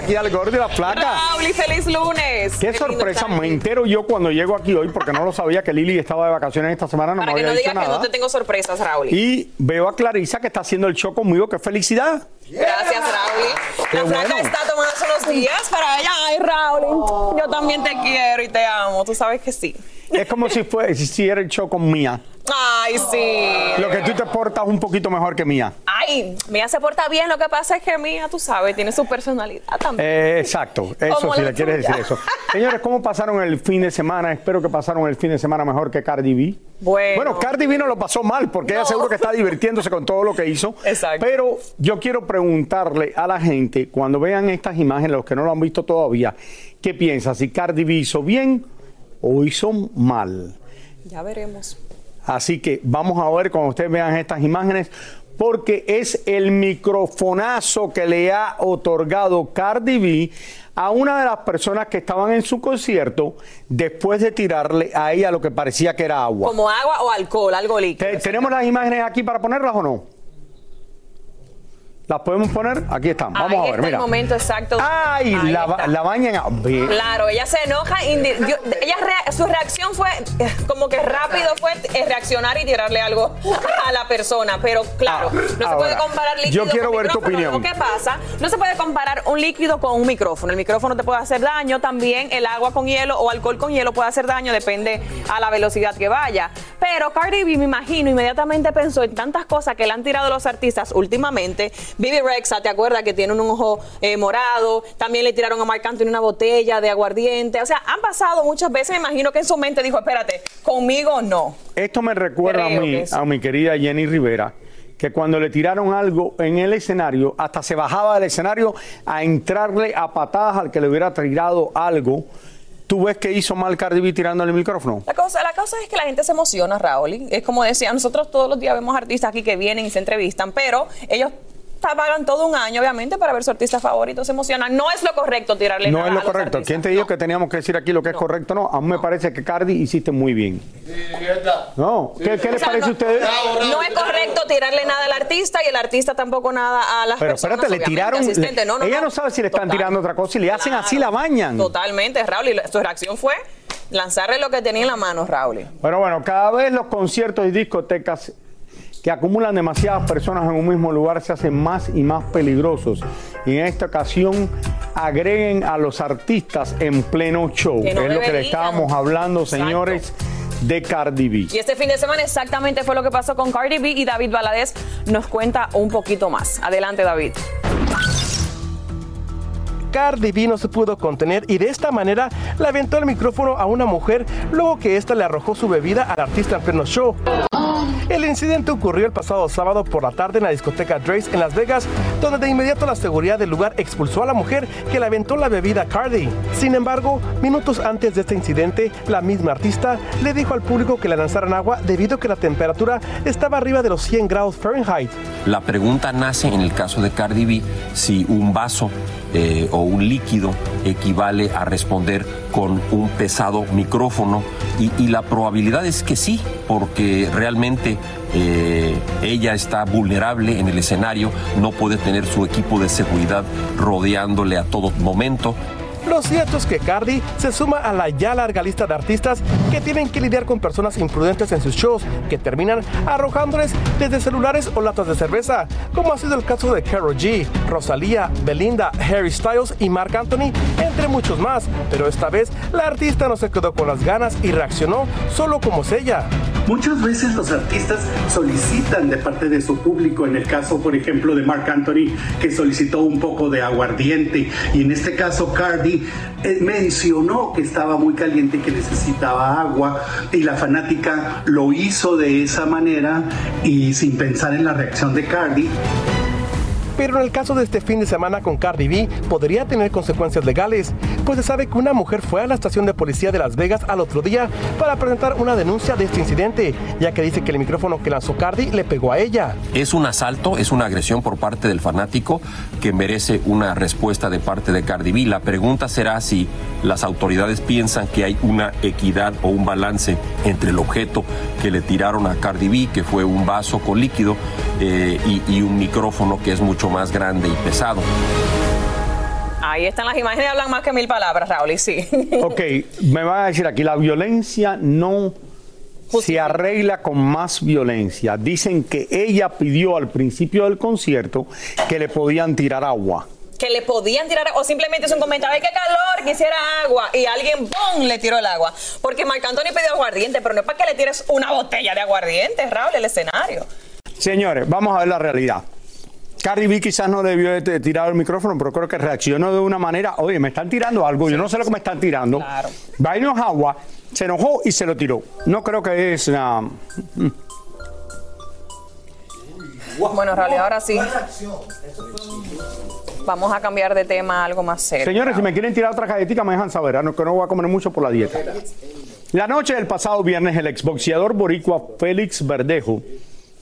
aquí al Gordo y la Flaca. Raúl, y feliz lunes. Qué sorpresa, me entero yo cuando llego aquí hoy porque no lo sabía que Lili estaba de vacaciones esta semana, no Para me que había no dicho digas que no te tengo sorpresas, Raúl. Y veo a Clarisa que está haciendo el show conmigo, qué felicidad. Gracias, Raúl. Qué La flaca bueno. está tomándose unos días para ella. Ay, Raúl, yo también te quiero y te amo. Tú sabes que sí. Es como si fue si hiciera el show con Mía. Ay, sí. Lo que tú te portas un poquito mejor que Mía. Ay, Mía se porta bien. Lo que pasa es que Mía, tú sabes, tiene su personalidad también. Eh, exacto, eso si le quieres decir eso. Señores, ¿cómo pasaron el fin de semana? Espero que pasaron el fin de semana mejor que Cardi B. Bueno. Cardi B no lo pasó mal porque ella seguro que está divirtiéndose con todo lo que hizo. Exacto. Pero yo quiero preguntarle a la gente, cuando vean estas imágenes, los que no lo han visto todavía, ¿qué piensa? Si Cardi B hizo bien o hizo mal. Ya veremos. Así que vamos a ver cuando ustedes vean estas imágenes, porque es el microfonazo que le ha otorgado Cardi B a una de las personas que estaban en su concierto después de tirarle a ella lo que parecía que era agua. Como agua o alcohol, algo líquido. Te- ¿Tenemos las imágenes aquí para ponerlas o no? ¿Las podemos poner? Aquí están. Vamos Ahí a ver, está mira. el momento exacto. ¡Ay! Ahí La, está. la bañan. a-. Claro, ella se enoja. ella rea- su reacción fue eh, como que rápido fue eh, reaccionar y tirarle algo a la persona. Pero claro, Ah, no se ahora, puede comparar líquido. yo quiero con ver tu micrófono. opinión. Lo que pasa, no se puede comparar un líquido con un micrófono. El micrófono te puede hacer daño. También el agua con hielo o alcohol con hielo puede hacer daño, depende a la velocidad que vaya. Pero Cardi B, me imagino, inmediatamente pensó en tantas cosas que le han tirado los artistas últimamente. Bibi Rexa, ¿te acuerdas que tiene un ojo eh, morado? También le tiraron a Marc Anthony una botella de aguardiente. O sea, han pasado muchas veces. Me imagino que en su mente dijo, espérate, conmigo no. Esto me recuerda a mí, a mi querida Jenny Rivera, que cuando le tiraron algo en el escenario, hasta se bajaba del escenario a entrarle a patadas al que le hubiera tirado algo. ¿Tú ves que hizo mal Cardi B tirándole el micrófono? La cosa, la cosa es que la gente se emociona, Raúl. Es como decía, nosotros todos los días vemos artistas aquí que vienen y se entrevistan, pero ellos pagan todo un año, obviamente, para ver su artista favorito, se emocionan. No es lo correcto tirarle No nada es lo a correcto. artistas, ¿Quién te dijo no. que teníamos que decir aquí lo que es correcto? No, a mí me parece que Cardi hiciste muy bien. No, ¿qué, qué O les sea, parece a no, ustedes? No es correcto tirarle nada al artista y el artista tampoco nada a las Pero personas. espérate, le tiraron. le- ella no sabe si le están Total. tirando otra cosa y le hacen así, la bañan. Totalmente, Raúl. Y su reacción fue lanzarle lo que tenía en la mano, Raúl. Pero bueno, cada vez los conciertos y discotecas que acumulan demasiadas personas en un mismo lugar se hacen más y más peligrosos. Y en esta ocasión agreguen a los artistas en pleno show. Que no es lo que le estábamos hablando, Exacto. señores, de Cardi B. Y este fin de semana exactamente fue lo que pasó con Cardi B y David Valadez nos cuenta un poquito más. Adelante, David. Cardi B no se pudo contener y de esta manera le aventó el micrófono a una mujer luego que ésta le arrojó su bebida al artista en pleno show. El incidente ocurrió el pasado sábado por la tarde en la discoteca Drace en Las Vegas, donde de inmediato la seguridad del lugar expulsó a la mujer que le aventó la bebida a Cardi. Sin embargo, minutos antes de este incidente, la misma artista le dijo al público que le lanzaran agua debido a que la temperatura estaba arriba de los 100 grados Fahrenheit. La pregunta nace en el caso de Cardi B si un vaso eh, o un líquido equivale a responder con un pesado micrófono y, la probabilidad es que sí, porque realmente eh, ella está vulnerable en el escenario, no puede tener su equipo de seguridad rodeándole a todo momento. Lo cierto es que Cardi se suma a la ya larga lista de artistas que tienen que lidiar con personas imprudentes en sus shows que terminan arrojándoles desde celulares o latas de cerveza, como ha sido el caso de Karol G, Rosalía, Belinda, Harry Styles y Marc Anthony, entre muchos más. Pero esta vez la artista no se quedó con las ganas y reaccionó solo como ella. Muchas veces los artistas solicitan de parte de su público, en el caso por ejemplo de Marc Anthony, que solicitó un poco de aguardiente, y en este caso Cardi eh, mencionó que estaba muy caliente y que necesitaba agua, y la fanática lo hizo de esa manera y sin pensar en la reacción de Cardi. Pero en el caso de este fin de semana con Cardi B, podría tener consecuencias legales, pues se sabe que una mujer fue a la estación de policía de Las Vegas al otro día para presentar una denuncia de este incidente, ya que dice que el micrófono que lanzó Cardi le pegó a ella. Es un asalto, es una agresión por parte del fanático que merece una respuesta de parte de Cardi B. La pregunta será si las autoridades piensan que hay una equidad o un balance entre el objeto que le tiraron a Cardi B, que fue un vaso con líquido, eh, y, y un micrófono que es mucho más grande y pesado. Ahí están las imágenes, hablan más que mil palabras, Raúl, y sí. Ok, me van a decir aquí, la violencia no se arregla con más violencia. Dicen que ella pidió al principio del concierto que le podían tirar agua. Que le podían tirar, o simplemente es un comentario, ¡ay, qué calor! Quisiera agua. Y alguien, ¡bum! le tiró el agua. Porque Marc Anthony pidió aguardiente, pero no es para que le tires una botella de aguardiente, Raúl, el escenario. Señores, vamos a ver la realidad. Cardi B quizás no debió de tirar el micrófono, pero creo que reaccionó de una manera, oye, me están tirando algo, yo no sé lo que me están tirando. Claro. Agua, se enojó y se lo tiró. No creo que es una... Bueno, Raúl, ahora sí. Vamos a cambiar de tema a algo más serio. Señores, si me quieren tirar otra galletita, me dejan saber, no, que no voy a comer mucho por la dieta. La noche del pasado viernes, el exboxeador boricua Félix Verdejo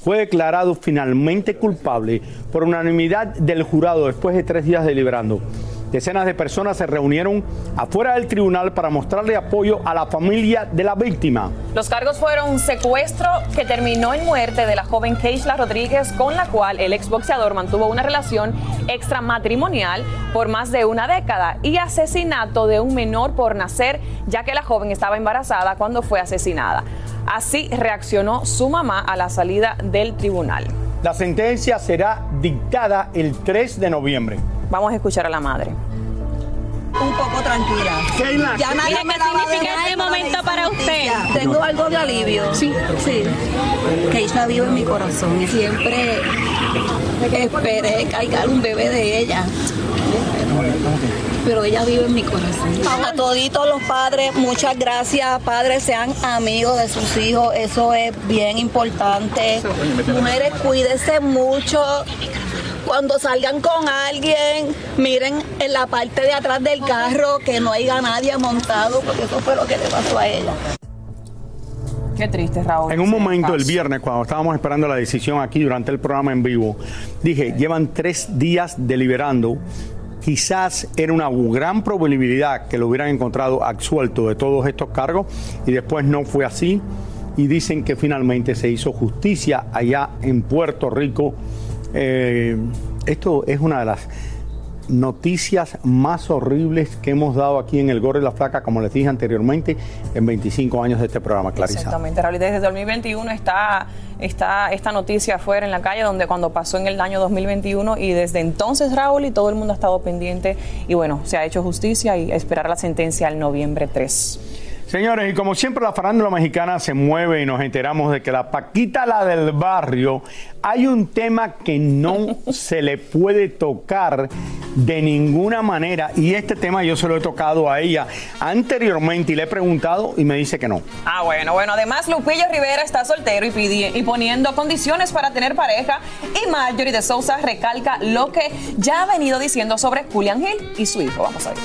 fue declarado finalmente culpable por unanimidad del jurado después de tres días deliberando. Decenas de personas se reunieron afuera del tribunal para mostrarle apoyo a la familia de la víctima. Los cargos fueron secuestro que terminó en muerte de la joven Keisla Rodríguez, con la cual el exboxeador mantuvo una relación extramatrimonial por más de una década, y asesinato de un menor por nacer, ya que la joven estaba embarazada cuando fue asesinada. Así reaccionó su mamá a la salida del tribunal. La sentencia será dictada el 3 de noviembre. Vamos a escuchar a la madre. un poco tranquila. Ya nadie ¿Qué me significa este momento para usted? Tengo algo de alivio. Sí, sí. Que ella vive en mi corazón y siempre esperé cargar un bebé de ella. Pero ella vive en mi corazón. A toditos los padres, muchas gracias. Padres, sean amigos de sus hijos. Eso es bien importante. Mujeres, cuídense mucho. Cuando salgan con alguien, miren en la parte de atrás del carro que no haya nadie montado, porque eso fue lo que le pasó a ella. Qué triste, Raúl. En un momento el viernes, cuando estábamos esperando la decisión aquí durante el programa en vivo, dije, llevan tres días deliberando. Quizás era una gran probabilidad que lo hubieran encontrado absuelto de todos estos cargos y después no fue así. Y dicen que finalmente se hizo justicia allá en Puerto Rico. Eh, esto es una de las noticias más horribles que hemos dado aquí en El Gorro y la Flaca, como les dije anteriormente, en 25 años de este programa, Clarisa. Exactamente, Raúl. Desde 2021 está, está esta noticia afuera en la calle, donde cuando pasó en el año 2021 y desde entonces, Raúl, y todo el mundo ha estado pendiente y bueno, se ha hecho justicia y esperar la sentencia el noviembre 3. Señores, y como siempre la farándula mexicana se mueve y nos enteramos de que la Paquita, la del barrio, hay un tema que no se le puede tocar de ninguna manera. Y este tema yo se lo he tocado a ella anteriormente y le he preguntado y me dice que no. Ah, bueno, bueno. Además, Lupillo Rivera está soltero y, pidi- y poniendo condiciones para tener pareja. Y Marjorie de Sousa recalca lo que ya ha venido diciendo sobre Julian Hill y su hijo. Vamos a ver.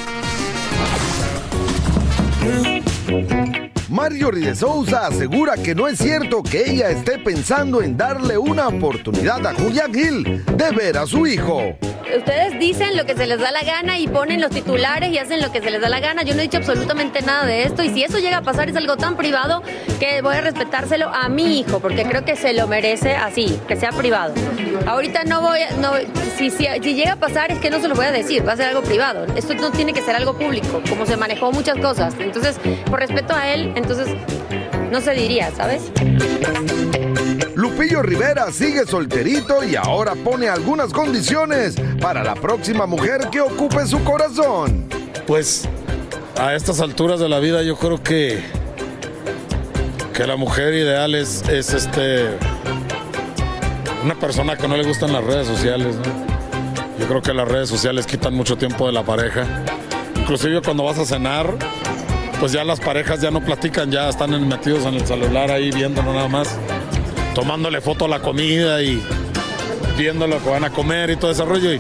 Marjorie de Souza asegura que no es cierto que ella esté pensando en darle una oportunidad a Julián Gil de ver a su hijo. Ustedes dicen lo que se les da la gana y ponen los titulares y hacen lo que se les da la gana. Yo no he dicho absolutamente nada de esto y si eso llega a pasar es algo tan privado que voy a respetárselo a mi hijo porque creo que se lo merece así, que sea privado. Ahorita no voy, no, si, si llega a pasar es que no se lo voy a decir, va a ser algo privado. Esto no tiene que ser algo público, como se manejó muchas cosas. Entonces, por respeto a él, entonces no se diría, ¿sabes? Lupillo Rivera sigue solterito y ahora pone algunas condiciones para la próxima mujer que ocupe su corazón. Pues a estas alturas de la vida yo creo que que la mujer ideal es, es este una persona que no le gustan las redes sociales. ¿no? Yo creo que las redes sociales quitan mucho tiempo de la pareja. Inclusive cuando vas a cenar, pues ya las parejas ya no platican, ya están metidos en el celular ahí viéndolo nada más, tomándole foto a la comida y viendo lo que van a comer y todo ese rollo. Y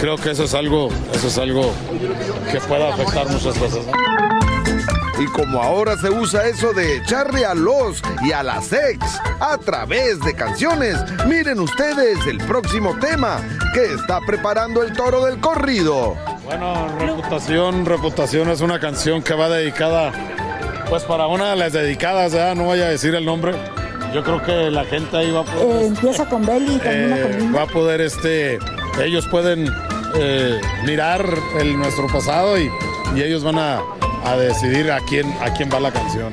creo que eso es algo, eso es algo que puede afectar muchas cosas. Y como ahora se usa eso de echarle a los y a las ex a través de canciones, miren ustedes el próximo tema que está preparando el toro del corrido. Bueno, Reputación, Reputación es una canción que va dedicada, pues para una de las dedicadas, ¿verdad? no voy a decir el nombre. Yo creo que la gente ahí va a poder, empieza con Belly y termina con eh, va a poder, este, ellos pueden eh, mirar el, nuestro pasado y, y ellos van a, a decidir a quién, a quién va la canción.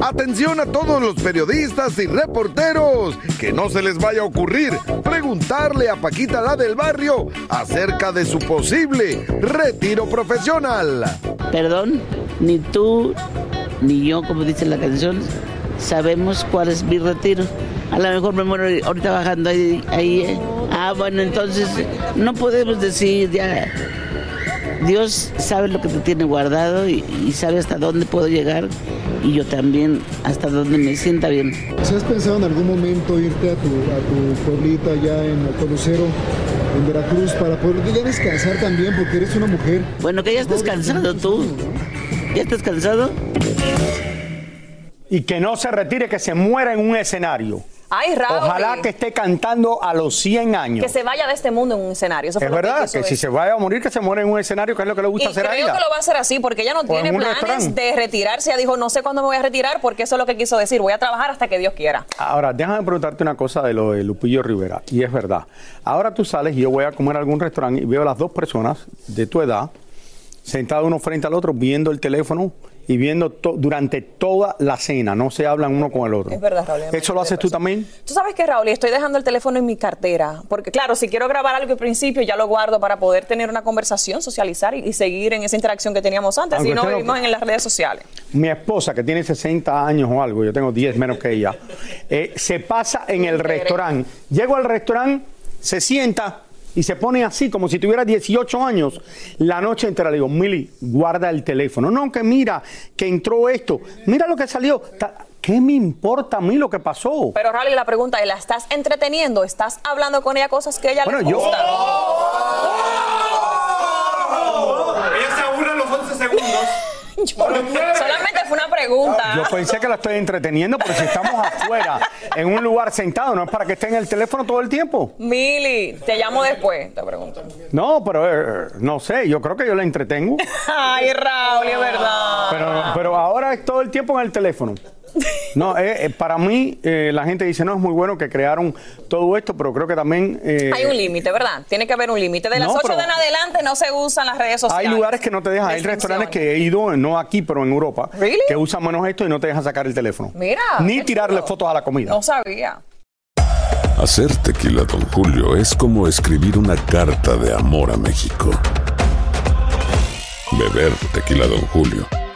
Atención a todos los periodistas y reporteros, que no se les vaya a ocurrir preguntarle a Paquita la del barrio acerca de su posible retiro profesional. Perdón, ni tú ni yo, como dice la canción, sabemos cuál es mi retiro. A lo mejor me muero ahorita bajando ahí. eh. Ah, bueno, entonces no podemos decir ya. Dios sabe lo que te tiene guardado y sabe hasta dónde puedo llegar y yo también hasta dónde me sienta bien. ¿Si has pensado en algún momento irte a tu, a tu pueblito allá en Alto Lucero, en Veracruz, para poder ya descansar también, porque eres una mujer? Bueno, que ya estás cansado tú. ¿Ya estás cansado? Y que no se retire, que se muera en un escenario. Ay, Raúl. Ojalá que esté cantando a los 100 años. Que se vaya de este mundo en un escenario. Eso fue Es lo verdad, que si se vaya a morir, que se muera en un escenario, que es lo que le gusta Y hacer a creo ella. que lo va a hacer así porque ella no O en tiene planes restaurante. de retirarse. Ella dijo, no sé cuándo me voy a retirar porque eso es lo que quiso decir. Voy a trabajar hasta que Dios quiera. Ahora, déjame preguntarte una cosa de lo de Lupillo Rivera, y es verdad. Ahora tú sales y yo voy a comer a algún restaurante y veo a las dos personas de tu edad sentados uno frente al otro viendo el teléfono y viendo to- durante toda la cena, no se hablan uno con el otro. Es verdad, Raúl. ¿Eso lo haces tú también? Tú sabes que, Raúl, estoy dejando el teléfono en mi cartera. Porque, claro, si quiero grabar algo al principio, ya lo guardo para poder tener una conversación, socializar y, y seguir en esa interacción que teníamos antes. Aunque Si no- vivimos en las redes sociales. Mi esposa, que tiene 60 años o algo, yo tengo 10 menos que ella, eh, se pasa en el restaurante. Llego al restaurante, se sienta y se pone así, como si tuviera 18 años. La noche entera le digo, Mili, guarda el teléfono. No, que mira, que entró esto. Mira lo que salió. ¿Qué me importa a mí lo que pasó? Pero, Raúl, y la pregunta es, ¿la estás entreteniendo? ¿Estás hablando con ella cosas que a ella le Bueno, yo- gustan? Ella se aburre a los 11 segundos. Solamente fue una pregunta. Yo pensé que la estoy entreteniendo, pero si estamos afuera, en un lugar sentado, no es para que esté en el teléfono todo el tiempo. Mili, te llamo después, te pregunto. No, pero eh, no sé, yo creo que yo la entretengo. Ay, Raúl, es verdad. Pero, pero ahora es todo el tiempo en el teléfono. No, eh, eh, para mí eh, la gente dice, no, es muy bueno que crearon todo esto, pero creo que también... eh, Hay un límite, ¿verdad? Tiene que haber un límite. De las No, 8 pero- de en adelante no se usan las redes sociales. hay lugares que no te dejan, hay restaurantes que he ido, no aquí, pero en Europa, Really? que usan menos esto y no te dejan sacar el teléfono. Mira. Ni tirarle chulo. fotos a la comida. No sabía. Hacer tequila, Don Julio, es como escribir una carta de amor a México. Beber tequila, Don Julio,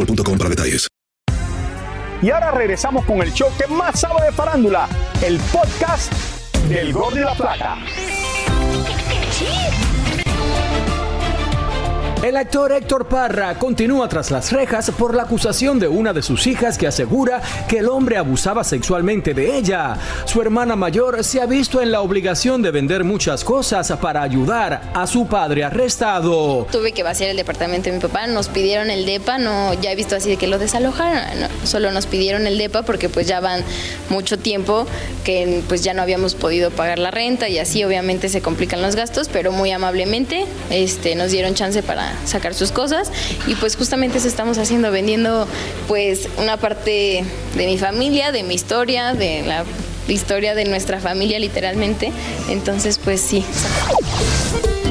boostmobile.com para detalles. Y ahora regresamos con el show que más sabe de farándula, el podcast del Gol de la Plata. El actor Héctor Parra continúa tras las rejas por la acusación de una de sus hijas que asegura que el hombre abusaba sexualmente de ella. Su hermana mayor se ha visto en la obligación de vender muchas cosas para ayudar a su padre arrestado. Tuve que vaciar el departamento de mi papá, nos pidieron el DEPA, no, ya he visto así de que lo desalojaron, solo nos pidieron el DEPA porque pues ya van mucho tiempo que pues ya no habíamos podido pagar la renta y así obviamente se complican los gastos, pero muy amablemente este, nos dieron chance para sacar sus cosas y pues justamente eso estamos haciendo, vendiendo pues una parte de mi familia, de mi historia, de la historia de nuestra familia literalmente, entonces pues sí.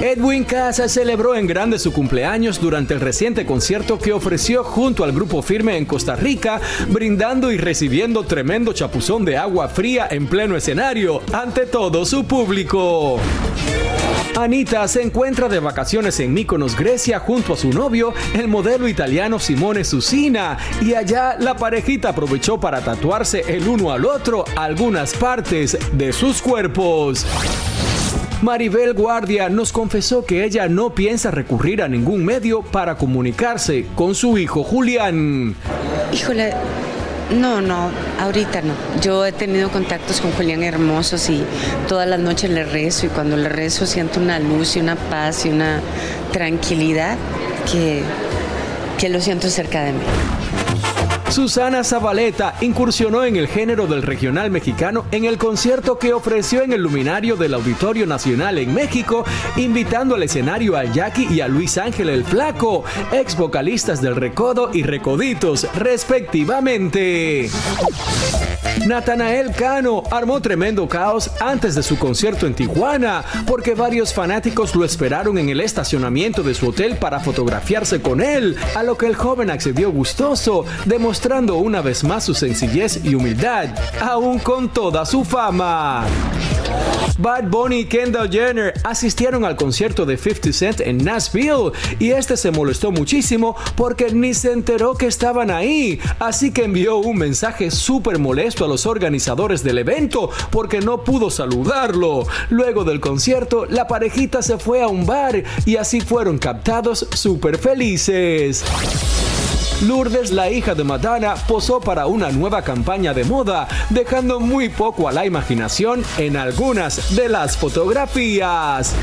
Edwin Casa celebró en grande su cumpleaños durante el reciente concierto que ofreció junto al grupo Firme en Costa Rica, brindando y recibiendo tremendo chapuzón de agua fría en pleno escenario ante todo su público. Anita se encuentra de vacaciones en Mykonos, Grecia, junto a su novio, el modelo italiano Simone Susina, y allá la parejita aprovechó para tatuarse el uno al otro algunas partes de sus cuerpos. Maribel Guardia nos confesó que ella no piensa recurrir a ningún medio para comunicarse con su hijo Julián. Híjole, no, no, ahorita no. Yo he tenido contactos con Julián hermosos y todas las noches le rezo y cuando le rezo siento una luz y una paz y una tranquilidad que, que lo siento cerca de mí. Susana Zabaleta incursionó en el género del regional mexicano en el concierto que ofreció en el luminario del Auditorio Nacional en México, invitando al escenario a Jackie y a Luis Ángel el Flaco, ex vocalistas del Recodo y Recoditos, respectivamente. Natanael Cano armó tremendo caos antes de su concierto en Tijuana, porque varios fanáticos lo esperaron en el estacionamiento de su hotel para fotografiarse con él, a lo que el joven accedió gustoso, demostrando una vez más su sencillez y humildad, aún con toda su fama. Bad Bunny y Kendall Jenner asistieron al concierto de 50 Cent en Nashville y este se molestó muchísimo porque ni se enteró que estaban ahí, así que envió un mensaje súper molesto a los organizadores del evento porque no pudo saludarlo. Luego del concierto, la parejita se fue a un bar y así fueron captados súper felices. Lourdes, la hija de Madonna, posó para una nueva campaña de moda, dejando muy poco a la imaginación en algunas de las fotografías.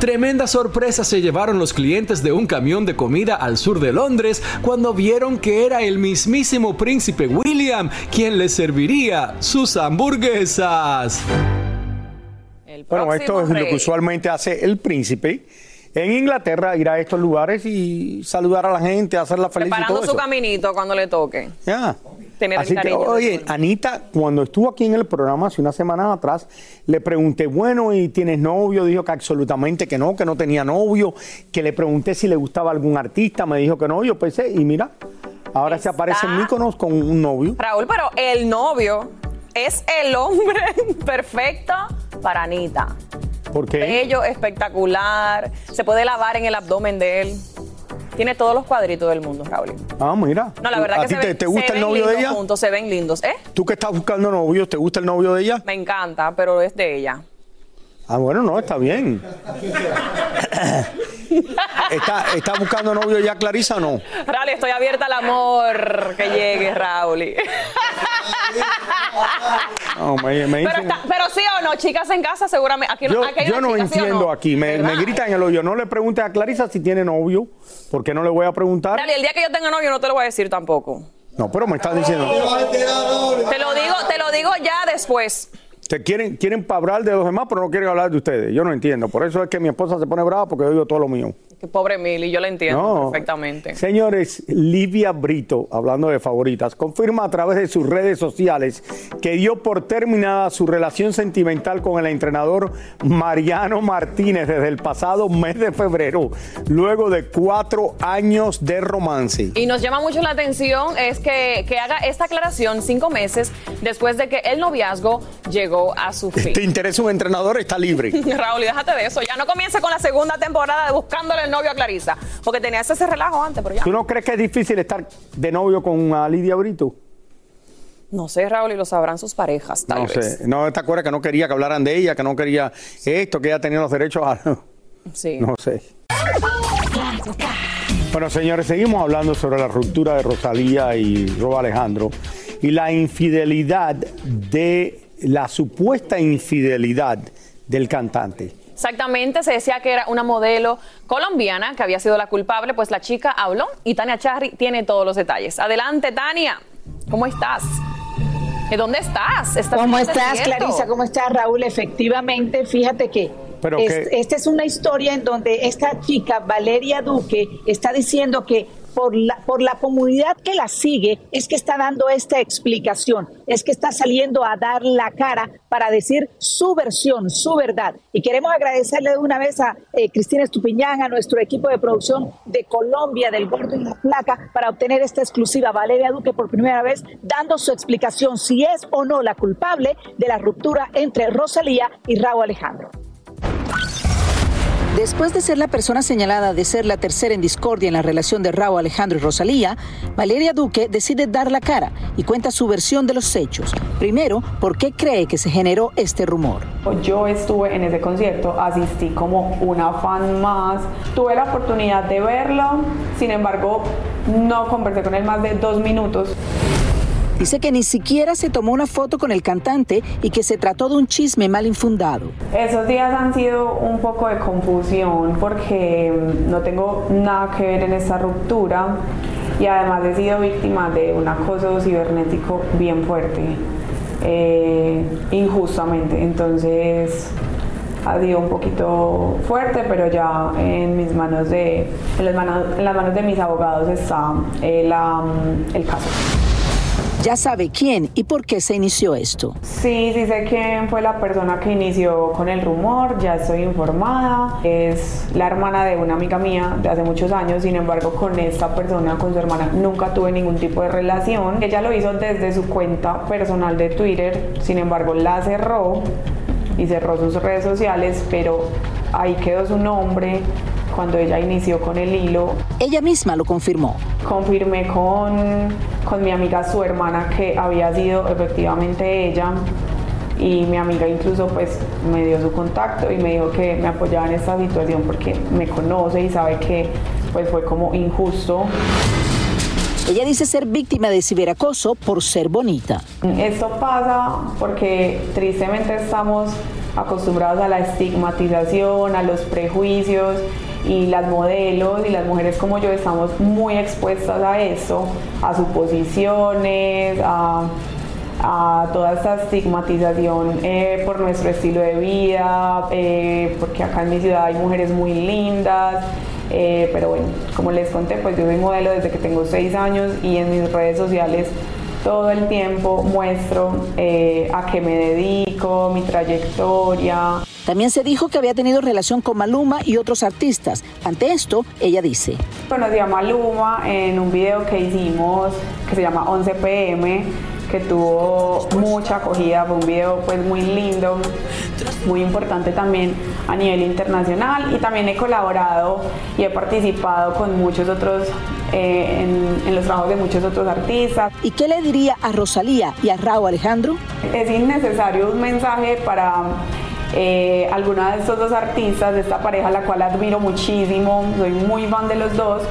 Tremenda sorpresa se llevaron los clientes de un camión de comida al sur de Londres cuando vieron que era el mismísimo príncipe William quien les serviría sus hamburguesas. Bueno, esto es lo que usualmente hace el príncipe. En Inglaterra ir a estos lugares y saludar a la gente, hacerla feliz y Preparando todo su eso. caminito cuando le toque. Ya. Tener el Así que, cariño de oye, Anita, cuando estuvo aquí en el programa hace unas semanas atrás, le pregunté, bueno, ¿y tienes novio? Dijo que absolutamente que no, que no tenía novio, que le pregunté si le gustaba algún artista, me dijo que no, yo pensé, y mira, ahora se aparece en Míconos con un novio. Raúl, pero el novio es el hombre perfecto para Anita. ¿Por qué? Bello, espectacular. Se puede lavar en el abdomen de él. Tiene todos los cuadritos del mundo, Raúl. Ah, mira. No, la verdad ¿A que se te, ven- te gusta se el novio de lindos ella? Juntos, se ven lindos, ¿eh? ¿Tú que estás buscando novio, te gusta el novio de ella? Me encanta, pero es de ella. Ah, bueno, no, está bien. ¿Está, ¿Está buscando novio ya Clarisa o no? Raúl, estoy abierta al amor que llegue, Raúl. No, me, me Pero, dicen- está- pero sí o no, chicas en casa, seguramente. Aquí, yo, aquí hay yo una no chica, ¿sí o entiendo no? aquí, me, gritan en el oído. No le preguntes a Clarisa si tiene novio, porque no le voy a preguntar. Dale, el día que yo tenga novio no te lo voy a decir tampoco. No, pero me estás diciendo. Te lo digo, te lo digo ya después. Te quieren, quieren hablar de los demás, pero no quieren hablar de ustedes. Yo no entiendo. Por eso es que mi esposa se pone brava porque yo digo todo lo mío. Pobre Mili, yo la entiendo No. perfectamente. Señores, Livia Brito, hablando de favoritas, confirma a través de sus redes sociales que dio por terminada su relación sentimental con el entrenador Mariano Martínez desde el pasado mes de febrero, luego de cuatro años de romance. Y nos llama mucho la atención es que, que haga esta aclaración cinco meses después de que el noviazgo llegó a su fin. ¿Te interesa un entrenador? Está libre. Raúl, y déjate de eso. Ya no comienza con la segunda temporada de buscándole el novio a Clarisa. Porque tenías ese relajo antes, pero ya. ¿Tú no crees que es difícil estar de novio con a Lidia Brito? No sé, Raúl, y lo sabrán sus parejas, tal no vez. sé. No, ¿te acuerdas que no quería que hablaran de ella, que no quería esto, que ella tenía los derechos a... Sí. No sé. Bueno, señores, seguimos hablando sobre la ruptura de Rosalía y Rob Alejandro y la infidelidad de la supuesta infidelidad del cantante. Exactamente, se decía que era una modelo colombiana que había sido la culpable, pues la chica habló y Tania Charri tiene todos los detalles. Adelante, Tania, ¿cómo estás? ¿De dónde estás? ¿Estás ¿Cómo estás? Clarisa? ¿Cómo estás, Raúl? Efectivamente, fíjate que Pero es- que- esta es una historia en donde esta chica, Valeria Duque, está diciendo que por la, por la comunidad que la sigue es que está dando esta explicación, es que está saliendo a dar la cara para decir su versión, su verdad. Y queremos agradecerle de una vez a eh, Cristina Estupiñán, a nuestro equipo de producción de Colombia, del Gordo y la Placa, para obtener esta exclusiva. Valeria Duque por primera vez dando su explicación si es o no la culpable de la ruptura entre Rosalía y Raúl Alejandro. Después de ser la persona señalada de ser la tercera en discordia en la relación de Raúl Alejandro y Rosalía, Valeria Duque decide dar la cara y cuenta su versión de los hechos. Primero, por qué cree que se generó este rumor. Yo estuve en ese concierto, asistí como una fan más, tuve la oportunidad de verlo, sin embargo no conversé con él más de dos minutos. Dice que ni siquiera se tomó una foto con el cantante y que se trató de un chisme mal infundado. Esos días han sido un poco de confusión porque mm, no tengo nada que ver en esta ruptura y además he sido víctima de un acoso cibernético bien fuerte, eh, injustamente. Entonces ha sido un poquito fuerte, pero ya en mis manos de, en las manos, en las manos de mis abogados está eh, la, mm, el caso. Ya sabe quién y por qué se inició esto. Sí, sí sé quién fue la persona que inició con el rumor, ya estoy informada. Es la hermana de una amiga mía de hace muchos años, sin embargo con esta persona, con su hermana, nunca tuve ningún tipo de relación. Ella lo hizo desde su cuenta personal de Twitter, sin embargo la cerró y cerró sus redes sociales, pero ahí quedó su nombre cuando ella inició con el hilo. Ella misma lo confirmó. Confirmé con, con mi amiga, su hermana, que había sido efectivamente ella. Y mi amiga incluso pues me dio su contacto y me dijo que me apoyaba en esta situación porque me conoce y sabe que pues fue como injusto. Ella dice ser víctima de ciberacoso por ser bonita. Esto pasa porque tristemente estamos acostumbrados a la estigmatización, a los prejuicios y las modelos y las mujeres como yo estamos muy expuestas a eso, a suposiciones, a, toda esta estigmatización eh, por nuestro estilo de vida, eh, porque acá en mi ciudad hay mujeres muy lindas. eh, pero bueno, como les conté, pues yo soy modelo desde que tengo seis años y en mis redes sociales todo el tiempo muestro a qué me dedico, mi trayectoria. También se dijo que había tenido relación con Maluma y otros artistas. Ante esto, ella dice, Conocí a Maluma en un video que hicimos que se llama 11 pm que tuvo mucha acogida, fue un video pues muy lindo, muy importante también a nivel internacional y también he colaborado y he participado con muchos otros, eh, en, en los trabajos de muchos otros artistas. ¿Y qué le diría a Rosalía y a Raúl Alejandro? Es innecesario un mensaje para eh, alguna de estos dos artistas, de esta pareja, la cual admiro muchísimo, soy muy fan de los dos,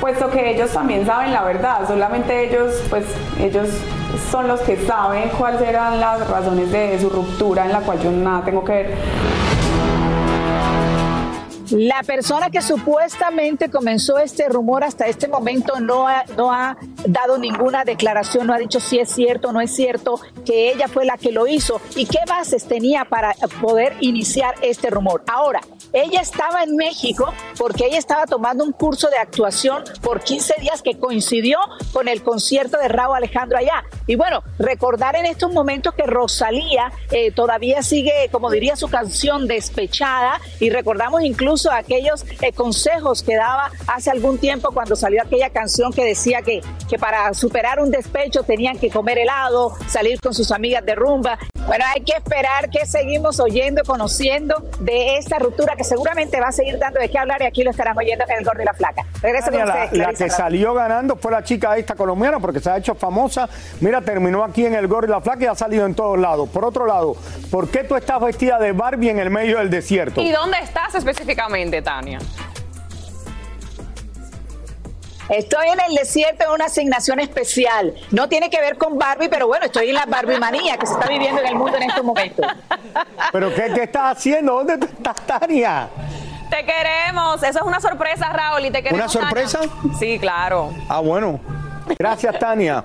puesto que ellos también saben la verdad, solamente ellos, pues ellos son los que saben cuáles eran las razones de su ruptura en la cual yo nada tengo que ver. La persona que supuestamente comenzó este rumor hasta este momento no ha, no ha dado ninguna declaración, no ha dicho si es cierto o no es cierto que ella fue la que lo hizo y qué bases tenía para poder iniciar este rumor. Ahora, ella estaba en México porque ella estaba tomando un curso de actuación por 15 días que coincidió con el concierto de Raúl Alejandro allá. Y bueno, recordar en estos momentos que Rosalía eh, todavía sigue, como diría su canción, despechada y recordamos incluso aquellos eh, consejos que daba hace algún tiempo cuando salió aquella canción que decía que, que para superar un despecho tenían que comer helado, salir con sus amigas de rumba. Bueno, hay que esperar que seguimos oyendo, conociendo de esta ruptura que seguramente va a seguir dando de qué hablar y aquí lo estarán oyendo en el Gordo y la Flaca. Regreso con la, ustedes. la Clarisa que salió ganando fue la chica esta colombiana porque se ha hecho famosa. Mira, terminó aquí en el Gordo y la Flaca y ha salido en todos lados. Por otro lado, ¿por qué tú estás vestida de Barbie en el medio del desierto? ¿Y dónde estás específicamente, Tania? Estoy en el desierto en una asignación especial. No tiene que ver con Barbie, pero bueno, estoy en la Barbie manía que se está viviendo en el mundo en estos momentos. ¿Pero qué, qué estás haciendo? ¿Dónde estás, Tania? Te queremos. Eso es una sorpresa, Raúl. Y te queremos, ¿Una sorpresa? Tania. Sí, claro. Ah, bueno. Gracias, Tania.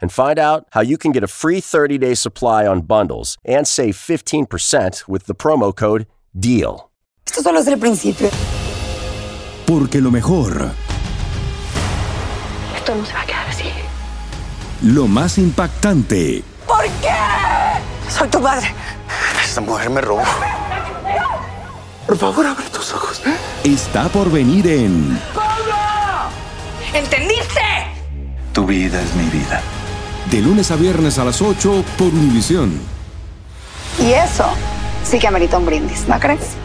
and find out how you can get a free 30 day supply on bundles and save 15% with the promo code DEAL. Esto solo es el principio. Porque lo mejor, Esto no se va a quedar así. lo más impactante, ¿Por qué? Soy tu madre. Esta mujer me robó. Por favor, abre tus ojos. está por venir en ¿Entendiste? Tu vida es mi vida. De lunes a viernes a las 8 por Univisión. Y eso sí que amerita un brindis, ¿no crees?